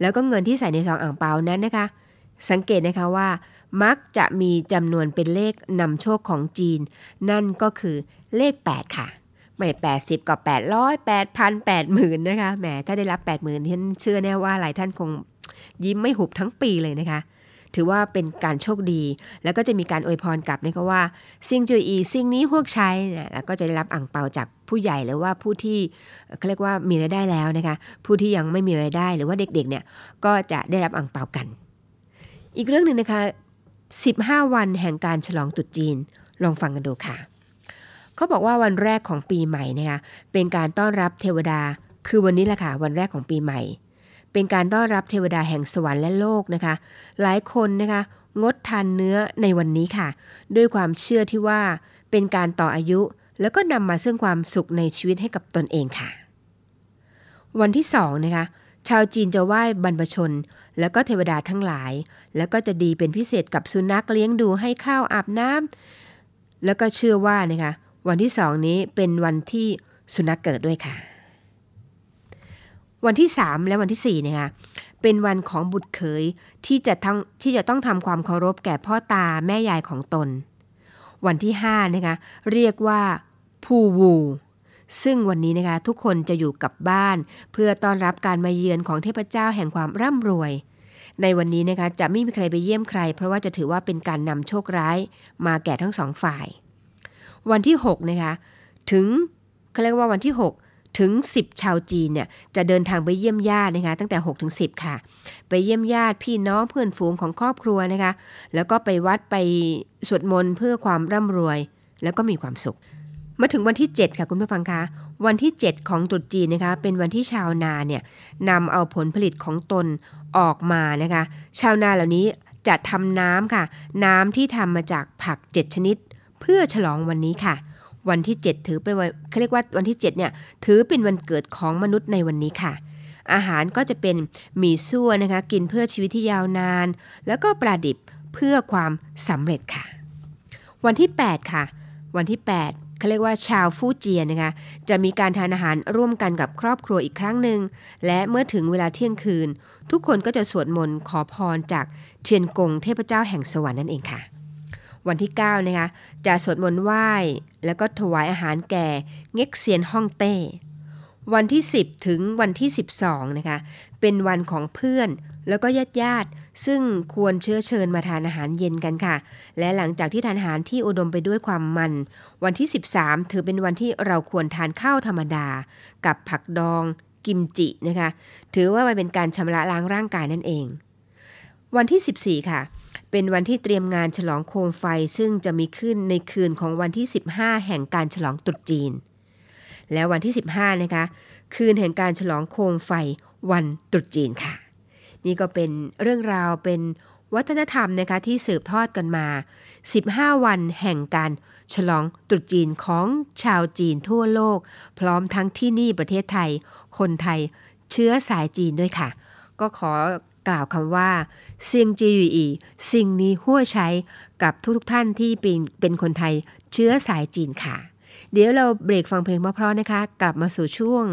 แล้วก็เงินที่ใส่ในซองอ่างเปานั้นนะคะ สังเกตนะคะว่า มักจะมีจำนวนเป็นเลขนำโชคของจีน นั่นก็คือเลข 8 ค่ะ ไม่ 80กับ800 8,000 80,000นะคะแหมถ้าได้รับ 80,000ท่านเชื่อแน่ว่าหลายท่านคงยิ้มไม่หุบทั้งปีเลยนะคะ ถือว่าเป็นการโชคดี แล้วก็จะมีการอวยพรกลับนะคะว่าซิงจุยอีซิงนี้พวกใช้เนี่ยแล้วก็จะได้รับอ่างเปาจากผู้ใหญ่หรือว่าผู้ที่เขาเรียกว่ามีรายได้แล้วนะคะ ผู้ที่ยังไม่มีรายได้หรือว่าเด็กๆเนี่ยก็จะได้รับอ่างเปากัน อีกเรื่องหนึ่งนะคะ 15 วันแห่งการฉลองตรุษจีน ลองฟังกันดูค่ะ เขาบอกว่าวันแรกของปีใหม่นะคะเป็นการต้อนรับเทวดา คือวันนี้แหละค่ะวันแรกของปีใหม่ เป็นการต้อนรับเทวดาแห่งสวรรค์และโลกนะคะ หลายคนนะคะงดทานเนื้อในวันนี้ค่ะ ด้วยความเชื่อที่ว่าเป็นการต่ออายุ แล้วก็นำมาซึ่งความสุขในชีวิตให้กับตนเองค่ะ วันที่สองนะคะชาวจีนจะไหว้บรรพชน แล้วก็เทวดาทั้งหลาย แล้วก็จะดีเป็นพิเศษกับสุนัขเลี้ยงดูให้ข้าวอาบน้ำแล้วก็เชื่อว่านะคะ วันที่สองนี้เป็นวันที่สุนัขเกิดด้วยค่ะ วันที่3และวันที่4นะคะเป็นวันของบุตรเขยที่จะทั้งที่จะต้องทำความเคารพแก่พ่อตาแม่ยายของตน วันที่5นะคะเรียกว่าผู้วูซึ่งวันนี้นะคะทุกคนจะอยู่กับบ้าน เพื่อต้อนรับการมาเยือนของเทพเจ้าแห่งความร่ำรวย ในวันนี้นะคะจะไม่มีใครไปเยี่ยมใคร เพราะว่าจะถือว่าเป็นการนำโชคร้ายมาแก่ทั้งสองฝ่าย วันที่6นะคะถึงเขาเรียกว่าวันที่ 6 ถึง 10 ชาวจีนเนี่ยจะเดินทางไปเยี่ยมญาตินะคะตั้งแต่6ถึง10 ค่ะ ไปเยี่ยมญาติพี่น้องเพื่อนฝูงของครอบครัวนะคะแล้วก็ไปวัดไปสวดมนต์เพื่อความร่ำรวย แล้วก็มีความสุข มาถึงวันที่ 7 ค่ะคุณผู้ฟังคะวันที่ 7 ของตรุษจีนนะคะเป็นวันที่ชาวนาเนี่ยนำเอาผลผลิตของตนออกมานะคะ ชาวนาเหล่านี้จะทำน้ำค่ะ น้ำที่ทำมาจากผัก 7 ชนิด เพื่อฉลองวันนี้ค่ะ วันที่ 7 ถือเป็นวันเขาเรียกว่าวันที่ 7 เนี่ยถือเป็นวันเกิดของมนุษย์ในวันนี้ค่ะ อาหารก็จะเป็นหมี่ซั่วนะคะ กินเพื่อชีวิตที่ยาวนาน แล้วก็ปลาดิบเพื่อความสำเร็จค่ะ วันที่ 8 ค่ะ วันที่ 8เขาเรียกว่าชาวฟูเจียนนะคะ จะมีการทานอาหารร่วมกันกับครอบครัวอีกครั้งหนึ่ง และเมื่อถึงเวลาเที่ยงคืน ทุกคนก็จะสวดมนต์ขอพรจากเทียนกงเทพเจ้าแห่งสวรรค์นั่นเองค่ะ วันที่9นะคะจะสวดมนต์ไหว้ แล้วก็ถวายอาหารแก่เง็กเซียนฮ่องเต้ วันที่ 10 ถึงวันที่ 12นะคะเป็นวันของเพื่อนแล้วก็ญาติญาติซึ่งควรเชื้อเชิญมาทานอาหารเย็นกันค่ะ และหลังจากที่ทานอาหารที่อุดมไปด้วยความมัน วันที่ 13 ถือเป็นวันที่เราควรทานข้าวธรรมดา กับผักดอง กิมจินะคะ ถือว่ามันเป็นการชำระล้างร่างกายนั่นเอง วันที่ 14 ค่ะ เป็นวันที่เตรียมงานฉลองโคมไฟซึ่งจะมีขึ้นในคืนของวันที่ 15 แห่งการฉลองตรุษจีน และวันที่ 15 นะคะ คืนแห่งการฉลองโคมไฟวันตรุษจีนค่ะ นี่ก็เป็นเรื่องราวเป็นวัฒนธรรมนะคะที่สืบทอดกันมา 15 วันแห่งการฉลองตรุษจีนของชาวจีนทั่วโลก พร้อมทั้งที่นี่ประเทศไทย คนไทยเชื้อสายจีนด้วยค่ะ ก็ขอ กล่าวคำว่าเซียงจีอีสิ่งนี้หัวใช้กับทุกๆท่านที่เป็นเป็นคนไทยเชื้อสายจีนค่ะ เดี๋ยวเราเบรกฟังเพลงเพราะๆนะคะ กลับมาสู่ช่วง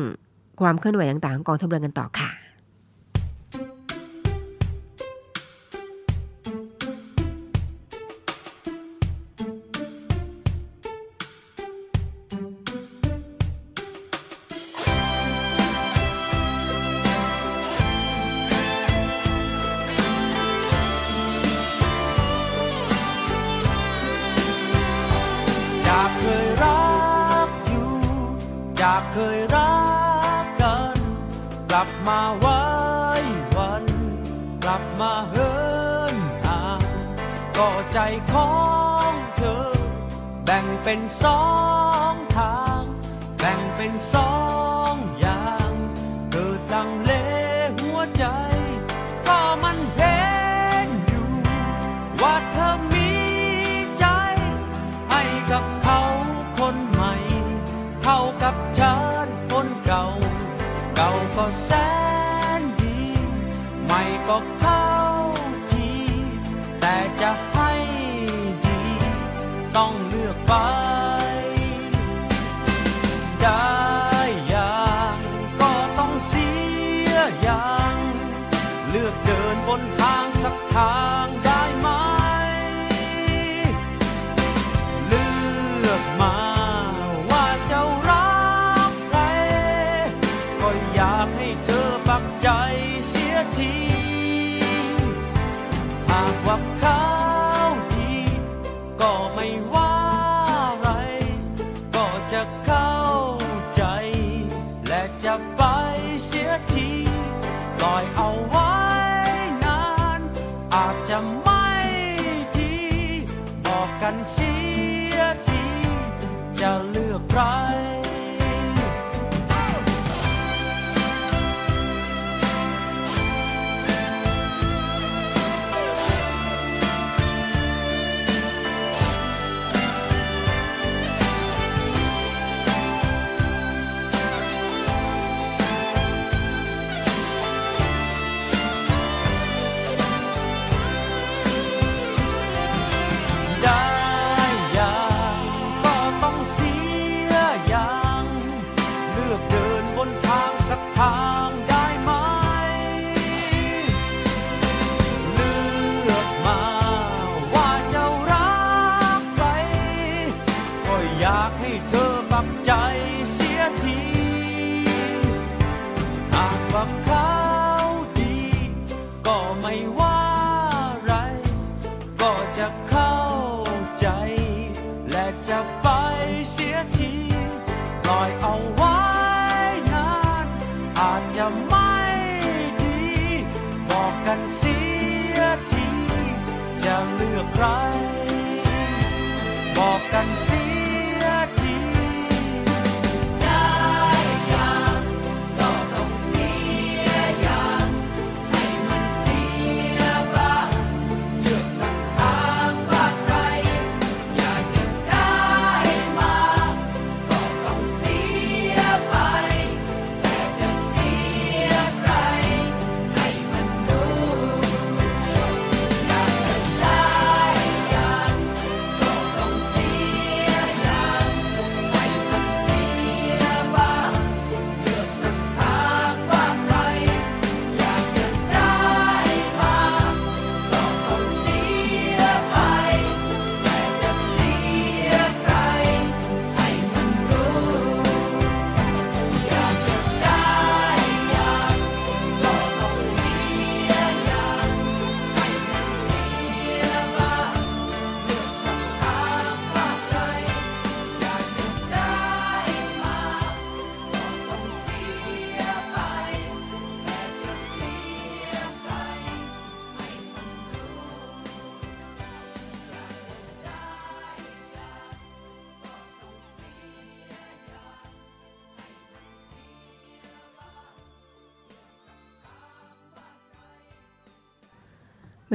ความเคลื่อนไหวต่างๆของกองทัพเรือกันต่อค่ะ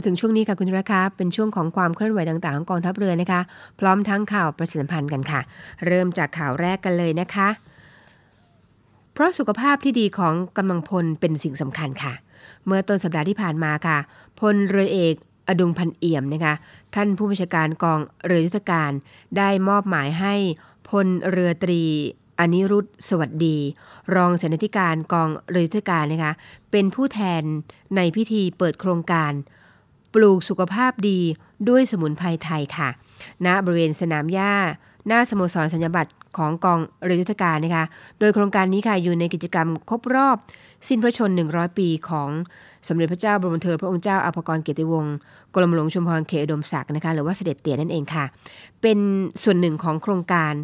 มาถึงช่วงนี้ค่ะคุณธุรคะเป็นช่วงของความเคลื่อนไหวต่างๆของกองทัพเรือนะคะ พร้อมทั้งข่าวประสิทธิพันธ์กันค่ะ เริ่มจากข่าวแรกกันเลยนะคะ เพราะสุขภาพที่ดีของกำลังพลเป็นสิ่งสำคัญค่ะ เมื่อต้นสัปดาห์ที่ผ่านมาค่ะ พลเรือเอกอดุงพันเอี่ยมนะคะ ท่านผู้บัญชาการกองเรือยุทธการได้มอบหมายให้พลเรือตรีอนิรุตสวัสดี รองเสนาธิการกองเรือยุทธการนะคะ เป็นผู้แทนในพิธีเปิดโครงการ ปลูกสุขภาพดีด้วยสมุนไพรไทยค่ะ ณ บริเวณสนามหญ้า หน้าสโมสรสัญญบัตรของกองเรือยุทธการนะคะ โดยโครงการนี้ค่ะอยู่ในกิจกรรมครบรอบ สิ้นพระชน 100 ปีของสมเด็จพระเจ้าบรมเธอพระองค์เจ้าอภกรเกติวงศ์กรมหลวงชุมพรเขตอุดมศักดิ์นะคะหรือว่าเสด็จเตี่ยนั่นเองค่ะ เป็นส่วนหนึ่งของโครงการ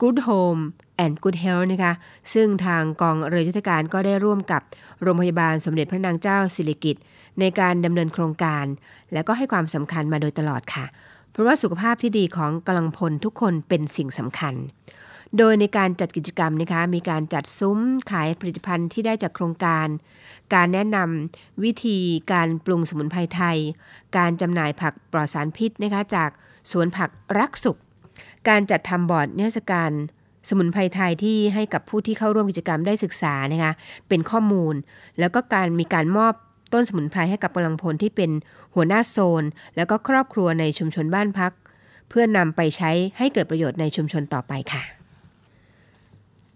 Good Home and Good Health นะคะ ซึ่งทางกองเรือยุทธการก็ได้ร่วมกับโรงพยาบาลสมเด็จพระนางเจ้าสิริกิติ์ ในการดำเนินโครงการ และก็ให้ความสำคัญมาโดยตลอดค่ะ เพราะว่าสุขภาพที่ดีของกำลังพลทุกคนเป็นสิ่งสำคัญ โดยในการจัดกิจกรรมนะคะมีการจัดซุ้มขายผลิตภัณฑ์ที่ได้จากโครงการ การแนะนำวิธีการปรุงสมุนไพรไทย การจำหน่ายผักปลอดสารพิษนะคะจากสวนผักรักสุข การจัดทำบอร์ดนิทรรศการสมุนไพรไทยที่ให้กับผู้ที่เข้าร่วมกิจกรรมได้ศึกษานะคะเป็นข้อมูล แล้วก็การมีการมอบ ต้นสมุนไพรให้กับกำลังพลที่เป็นหัวหน้าโซน แล้วก็ครอบครัวในชุมชนบ้านพัก เพื่อนำไปใช้ให้เกิดประโยชน์ในชุมชนต่อไปค่ะ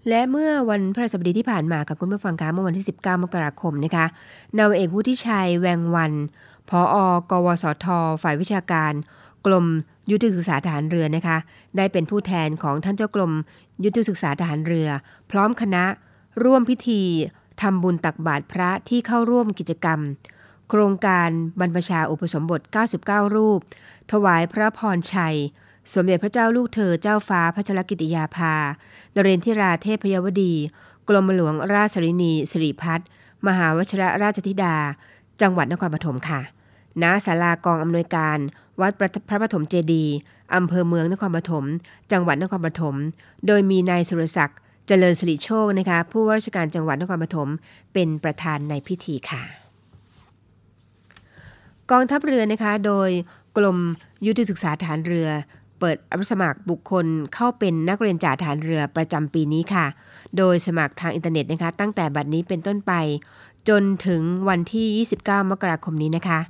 และเมื่อวันพฤหัสบดีที่ผ่านมาค่ะคุณผู้ฟังคะเมื่อวันที่ 19 มกราคมนะคะนาวเอกวุฒิชัย แวงวันพออกวสท ฝ่ายวิชาการกรมยุทธศึกษาทหารเรือนะคะ ได้เป็นผู้แทนของท่านเจ้ากรมยุทธศึกษาทหารเรือ พร้อมคณะร่วมพิธี ทำบุญตักบาตรพระที่เข้าร่วมกิจกรรม โครงการบรรพชาอุปสมบท 99 รูป ถวายพระพรชัย สมเด็จพระเจ้าลูกเธอเจ้าฟ้าพัชรกิติยาภานเรนทิราเทพยวดี กรมหลวงราชสรินีสิริพัฒมหาวชรราชธิดา จังหวัดนครปฐมค่ะณศาลากองอำนวยการวัดพระปฐมเจดีย์อำเภอเมืองนครปฐม จังหวัดนครปฐม โดยมีนายสุรศักดิ์ เจริญสิริโชคนะคะผู้ว่าราชการจังหวัดนครปฐมเป็นประธานในพิธีค่ะ กองทัพเรือนะคะโดยกรมยุทธศึกษาฐานเรือเปิดรับสมัครบุคคลเข้าเป็นนักเรียนจ่าฐานเรือประจำปีนี้ค่ะ โดยสมัครทางอินเทอร์เน็ตนะคะ ตั้งแต่บัดนี้เป็นต้นไป จนถึงวันที่ 29 มกราคมนี้นะคะ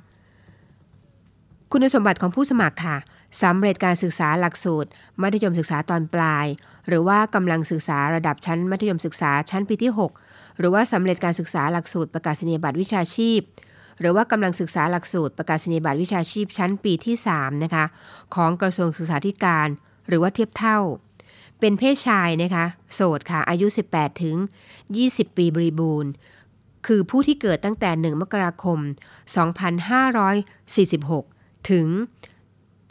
คุณสมบัติของผู้สมัครค่ะ สำเร็จการศึกษาหลักสูตร มัธยมศึกษาตอนปลาย หรือว่ากำลังศึกษาระดับชั้นมัธยมศึกษาชั้นปีที่ 6 หรือว่าสำเร็จการศึกษาหลักสูตรประกาศนียบัตรวิชาชีพ หรือว่ากำลังศึกษาหลักสูตรประกาศนียบัตรวิชาชีพชั้นปีที่3นะคะของกระทรวงศึกษาธิการ หรือว่าเทียบเท่า เป็นเพศชายนะคะโสดค่ะอายุ 18 ถึง 20 ปีบริบูรณ์คือผู้ที่เกิดตั้งแต่ 1 มกราคม 2546 ถึง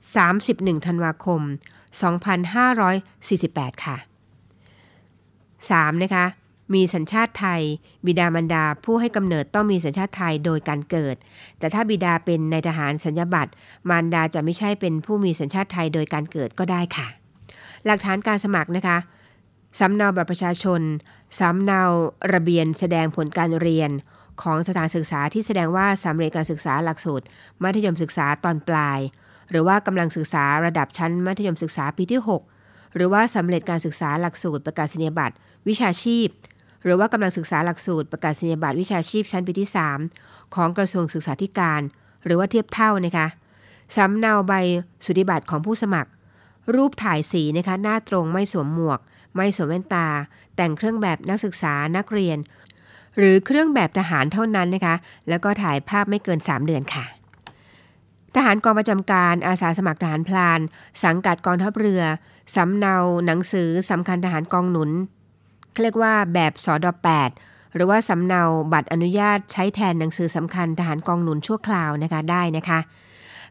31 ธันวาคม 2548 ค่ะ 3. นะคะ มีสัญชาติไทย บิดามารดาผู้ให้กำเนิดต้องมีสัญชาติไทยโดยการเกิด แต่ถ้าบิดาเป็นนายทหารสัญญาบัตร มารดาจะไม่ใช่เป็นผู้มีสัญชาติไทยโดยการเกิดก็ได้ค่ะ หลักฐานการสมัครนะคะสำเนาบัตรประชาชน สำเนาระเบียนแสดงผลการเรียนของสถานศึกษาที่แสดงว่าสำเร็จการศึกษาหลักสูตร มัธยมศึกษาตอนปลาย หรือว่ากำลังศึกษาระดับชั้นมัธยมศึกษาปีที่ 6 หรือว่าสำเร็จการศึกษาหลักสูตรประกาศนียบัตร วิชาชีพ หรือว่ากำลังศึกษาหลักสูตรประกาศนียบัตรวิชาชีพชั้นปีที่ 3 ของกระทรวงศึกษาธิการ หรือว่าเทียบเท่านะคะสำเนาใบสุติบัตรของผู้สมัคร รูปถ่ายสีนะคะหน้าตรงไม่สวมหมวก ไม่สวมแว่นตา แต่งเครื่องแบบนักศึกษานักเรียน หรือเครื่องแบบทหารเท่านั้นนะคะ แล้วก็ถ่ายภาพไม่เกิน 3 เดือนค่ะ ทหารกองประจำการอาสาสมัครทหารพลาน สังกัดกองทัพเรือ สำเนาหนังสือสำคัญทหารกองหนุนเรียกว่าแบบสอด8หรือว่าสำเนาบัตรอนุญาตใช้แทนหนังสือสำคัญทหารกองหนุนชั่วคราวนะคะได้นะคะ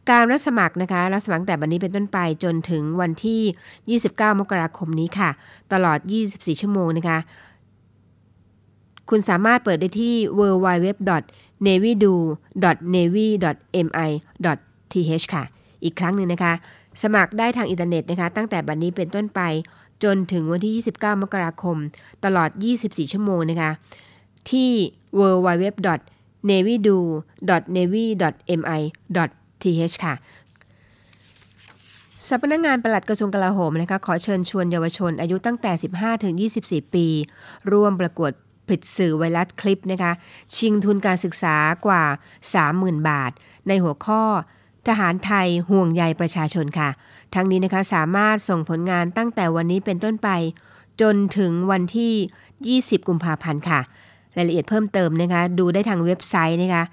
การรับสมัครนะคะรับสมัครแต่บันนี้เป็นต้นไปจนถึงวันที่ 29 มกราคมนี้ค่ะ ตลอด 24 ชั่วโมงนะคะ คุณสามารถเปิดได้ที่ th ค่ะ อีกครั้งหนึ่งนะคะ สมัครได้ทางอินเทอร์เน็ตนะคะ ตั้งแต่บัดนนี้เป็นต้นไป จนถึงวันที่ 29 มกราคม ตลอด 24 ชั่วโมงนะคะ ที่ www.navydo.navy.mi.th ค่ะสำนักงานปลัดกระทรวงกลาโหมนะคะขอเชิญชวนเยาวชนอายุตั้งแต่ 15 ถึง 24 ปี ร่วมประกวดผลิตสื่อไวรัสคลิปนะคะ ชิงทุนการศึกษากว่า 30,000 บาท ในหัวข้อ ทหารไทยห่วงใยประชาชนค่ะ ทั้งนี้นะคะสามารถส่งผลงานตั้งแต่วันนี้เป็นต้นไป จนถึงวันที่ 20 กุมภาพันธ์ค่ะ รายละเอียดเพิ่มเติมนะคะดูได้ทางเว็บไซต์นะคะ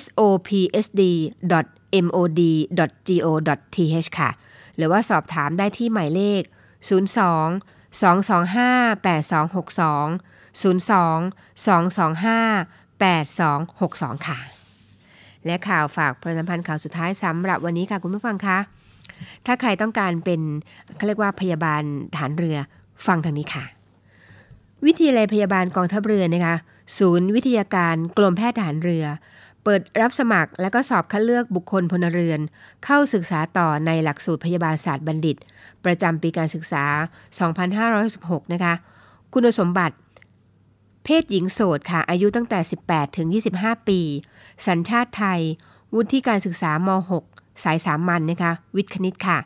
sopsd.mod.go.th ค่ะ หรือว่าสอบถามได้ที่หมายเลข 02 225 8262 02 225 8262 ค่ะ และข่าวฝากประชาสัมพันธ์ข่าวสุดท้ายสำหรับวันนี้ค่ะคุณผู้ฟังคะ ถ้าใครต้องการเป็นเขาเรียกว่าพยาบาลฐานเรือฟังทางนี้ค่ะ วิทยาลัยพยาบาลกองทัพเรือนะคะ ศูนย์วิทยาการกรมแพทย์ทหารเรือ เปิดรับสมัครและก็สอบคัดเลือกบุคคลพลเรือน เข้าศึกษาต่อในหลักสูตรพยาบาลศาสตร์บัณฑิต ประจำปีการศึกษา 2516 นะคะ คุณสมบัติ เพศหญิงโสดค่ะ อายุตั้งแต่ 18 ถึง 25 ปี สัญชาติไทย วุฒิการศึกษาม .6 สายสามัญนะคะ วิทย์คณิตค่ะ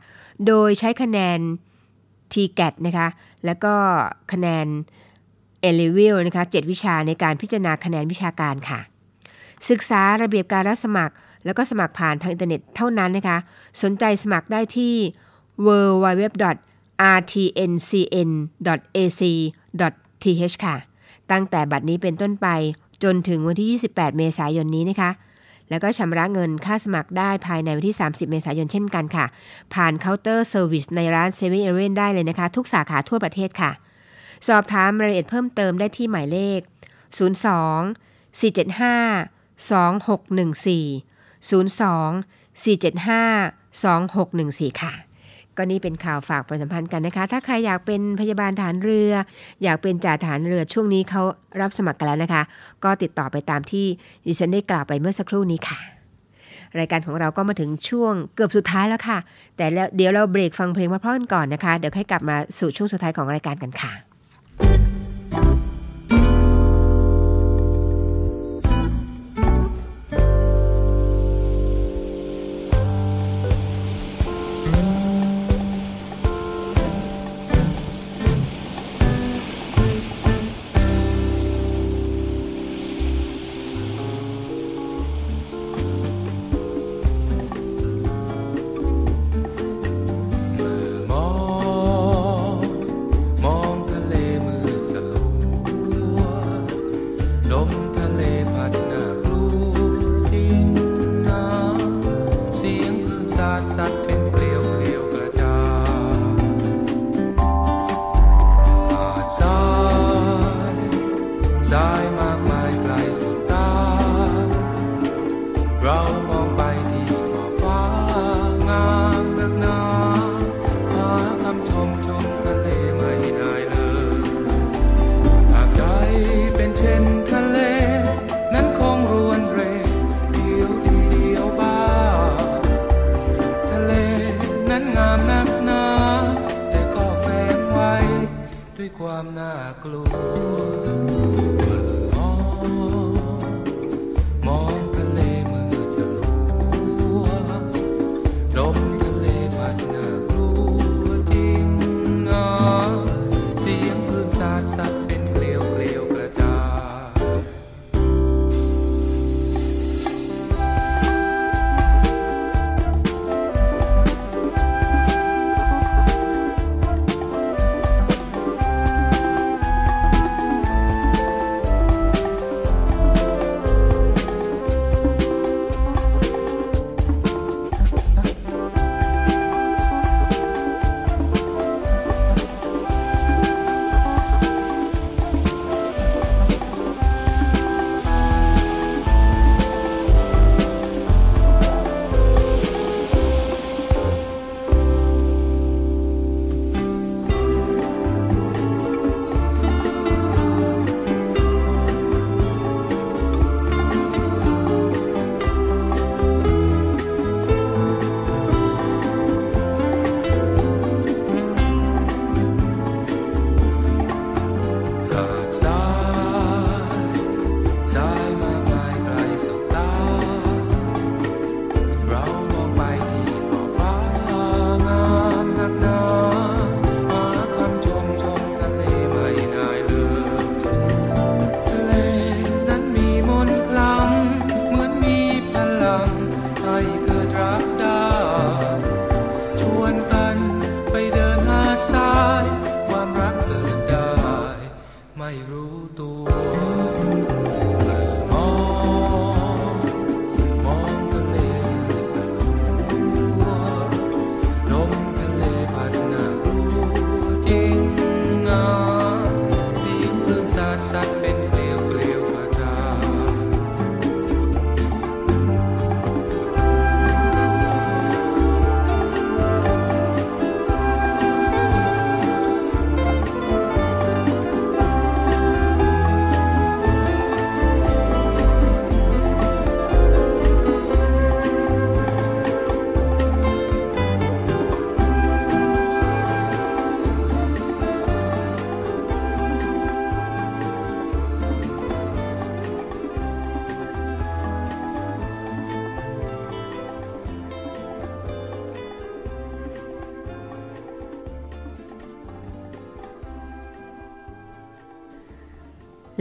โดยใช้คะแนน TGAT นะคะ แล้วก็คะแนนเอลิวิลนะคะ7วิชาในการพิจารณาคะแนนวิชาการค่ะ ศึกษาระเบียบการรับสมัคร แล้วก็สมัครผ่านทางอินเทอร์เน็ตเท่านั้นนะคะ สนใจสมัครได้ที่ www.rtncn.ac.th ค่ะ ตั้งแต่บัดนี้เป็นต้นไปจนถึงวันที่ 28 เมษายนนี้นะคะ แล้วก็ชำระเงินค่าสมัครได้ภายในวันที่ 30 เมษายนเช่นกันค่ะ ผ่านเคาน์เตอร์เซอร์วิสในร้าน7 e เ e ่ e อได้เลยนะคะ ทุกสาขาทั่วประเทศค่ะ สอบถามรายละเอียดเพิ่มเติมได้ที่หมายเลข 02 475 2614 02 475 2614 ค่ะ ก็นี่เป็นข่าวฝากประชาสัมพันธ์กันนะคะ ถ้าใครอยากเป็นพยาบาลทหารเรือ อยากเป็นจ่าฐานเรือช่วงนี้เขารับสมัครกันแล้วนะคะ ก็ติดต่อไปตามที่ดิฉันได้กล่าวไปเมื่อสักครู่นี้ค่ะ รายการของเราก็มาถึงช่วงเกือบสุดท้ายแล้วค่ะ แต่แล้วเดี๋ยวเราเบรกฟังเพลงมาพร้อมกันก่อนนะคะ เดี๋ยวให้กลับมาสู่ช่วงสุดท้ายของรายการกันค่ะ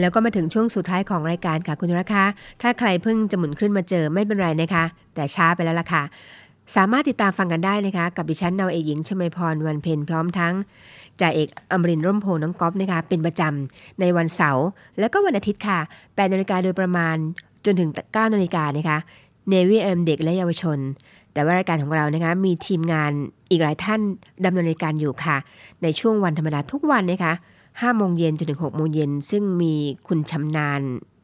แล้วก็มาถึงช่วงสุดท้ายของรายการค่ะคุณราคาถ้าใครเพิ่งจะหมุนขึ้นมาเจอไม่เป็นไรนะคะ แต่ช้าไปแล้วล่ะค่ะ สามารถติดตามฟังกันได้นะคะ กับดิฉันนาวเอกหญิงชมพรวันเพ็ญพร้อมทั้งจ่าเอกอมรินร่มโพน้องก๊อฟนะคะ เป็นประจำในวันเสาร์แล้วก็วันอาทิตย์ค่ะ8นาฬิกาโดยประมาณจนถึง9นาฬิกานะคะเนวิเอ็มเด็กและเยาวชน แต่ว่ารายการของเรานะคะมีทีมงานอีกหลายท่านดำเนินรายการอยู่ค่ะ ในช่วงวันธรรมดาทุกวันนะคะ 5โมงเย็นจนถึง6โมงเย็นซึ่งมีคุณชำนาญ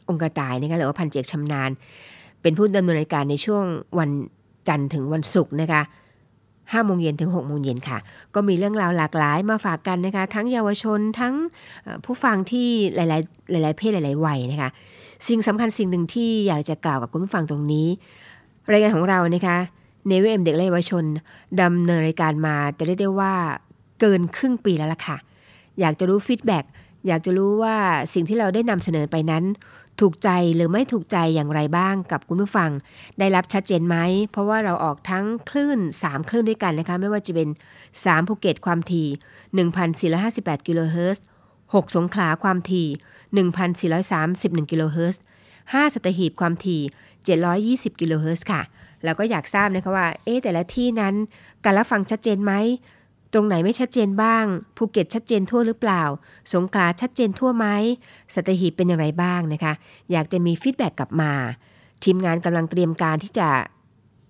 องค์กระต่ายนะคะหรือว่าพันเจกชำนาญ เป็นผู้ดำเนินรายการในช่วงวันจันทร์ถึงวันศุกร์นะคะ5โมงเย็นถึง6โมงเย็นค่ะ ก็มีเรื่องราวหลากหลายมาฝากกันนะคะ ทั้งเยาวชนทั้งผู้ฟังที่หลาย ๆ หลาย ๆ เพศหลาย ๆ วัยนะคะ สิ่งสำคัญสิ่งหนึ่งที่อยากจะกล่าวกับคุณผู้ฟังตรงนี้ รายการของเรานะคะNavy AM เด็กและเยาวชนดำเนินรายการมาจะเรียกได้ว่าเกินครึ่งปีแล้วล่ะค่ะ อยากจะรู้ feedback อยากจะรู้ว่าสิ่งที่เราได้นำเสนอไปนั้น ถูกใจหรือไม่ถูกใจอย่างไรบ้างกับคุณผู้ฟัง ได้รับชัดเจนไหม เพราะว่าเราออกทั้งคลื่น 3 คลื่นด้วยกันนะคะ ไม่ว่าจะเป็น 3 ภูเก็ตความถี่ 1,458 กิโลเฮิรตซ์6 สงขลาความถี่ 1,431 กิโลเฮิรตซ์5สัตหีบความถี่ 720 กิโลเฮิรตซ์ค่ะ แล้วก็อยากทราบนะคะว่า เอ๊แต่ละที่นั้น การรับฟังชัดเจนไหม ตรงไหนไม่ชัดเจนบ้าง ภูเก็ตชัดเจนทั่วหรือเปล่า สงขลาชัดเจนทั่วไหมสัตหีบเป็นอย่างไรบ้างนะคะ อยากจะมี feedback กลับมา ทีมงานกำลังเตรียมการที่จะ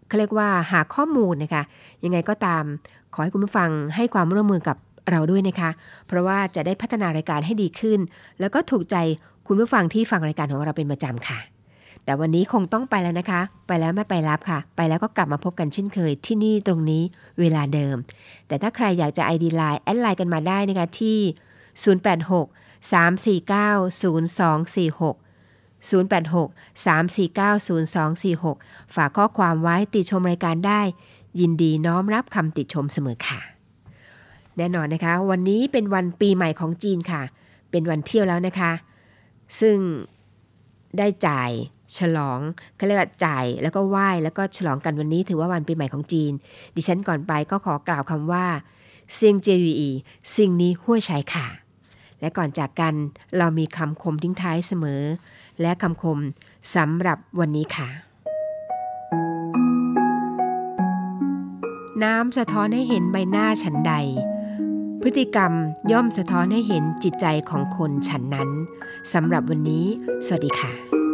เขาเรียกว่าหาข้อมูลนะคะ ยังไงก็ตาม ขอให้คุณผู้ฟังให้ความร่วมมือกับเราด้วยนะคะ เพราะว่าจะได้พัฒนารายการให้ดีขึ้น แล้วก็ถูกใจคุณผู้ฟังที่ฟังรายการของเราเป็นประจำค่ะ แต่วันนี้คงต้องไปแล้วนะคะ ไปแล้วไม่ไปรับค่ะ ไปแล้วก็กลับมาพบกันเช่นเคย ที่นี่ตรงนี้เวลาเดิม แต่ถ้าใครอยากจะ ID Line แอดไลน์กันมาได้นะคะที่ 086 349 0246 086 349 0246 ฝากข้อความไว้ติชมรายการได้ ยินดีน้อมรับคำติชมเสมอค่ะ แน่นอนนะคะ วันนี้เป็นวันปีใหม่ของจีนค่ะ เป็นวันเที่ยวแล้วนะคะ ซึ่งได้จ่าย ฉลองเขาเรียกว่าจ่ายแล้วก็ไหว้แล้วก็ฉลองกันวันนี้ถือว่าวันปีใหม่ของจีน ดิฉันก่อนไปก็ขอกล่าวคำว่าเซียงเจียอีสิ่งนี้หัวใช้ค่ะ และก่อนจากกันเรามีคำคมทิ้งท้ายเสมอ และคำคมสำหรับวันนี้ค่ะ น้ำสะท้อนให้เห็นใบหน้าฉันใดพฤติกรรมย่อมสะท้อนให้เห็นจิตใจของคนฉันนั้น สำหรับวันนี้ สวัสดีค่ะ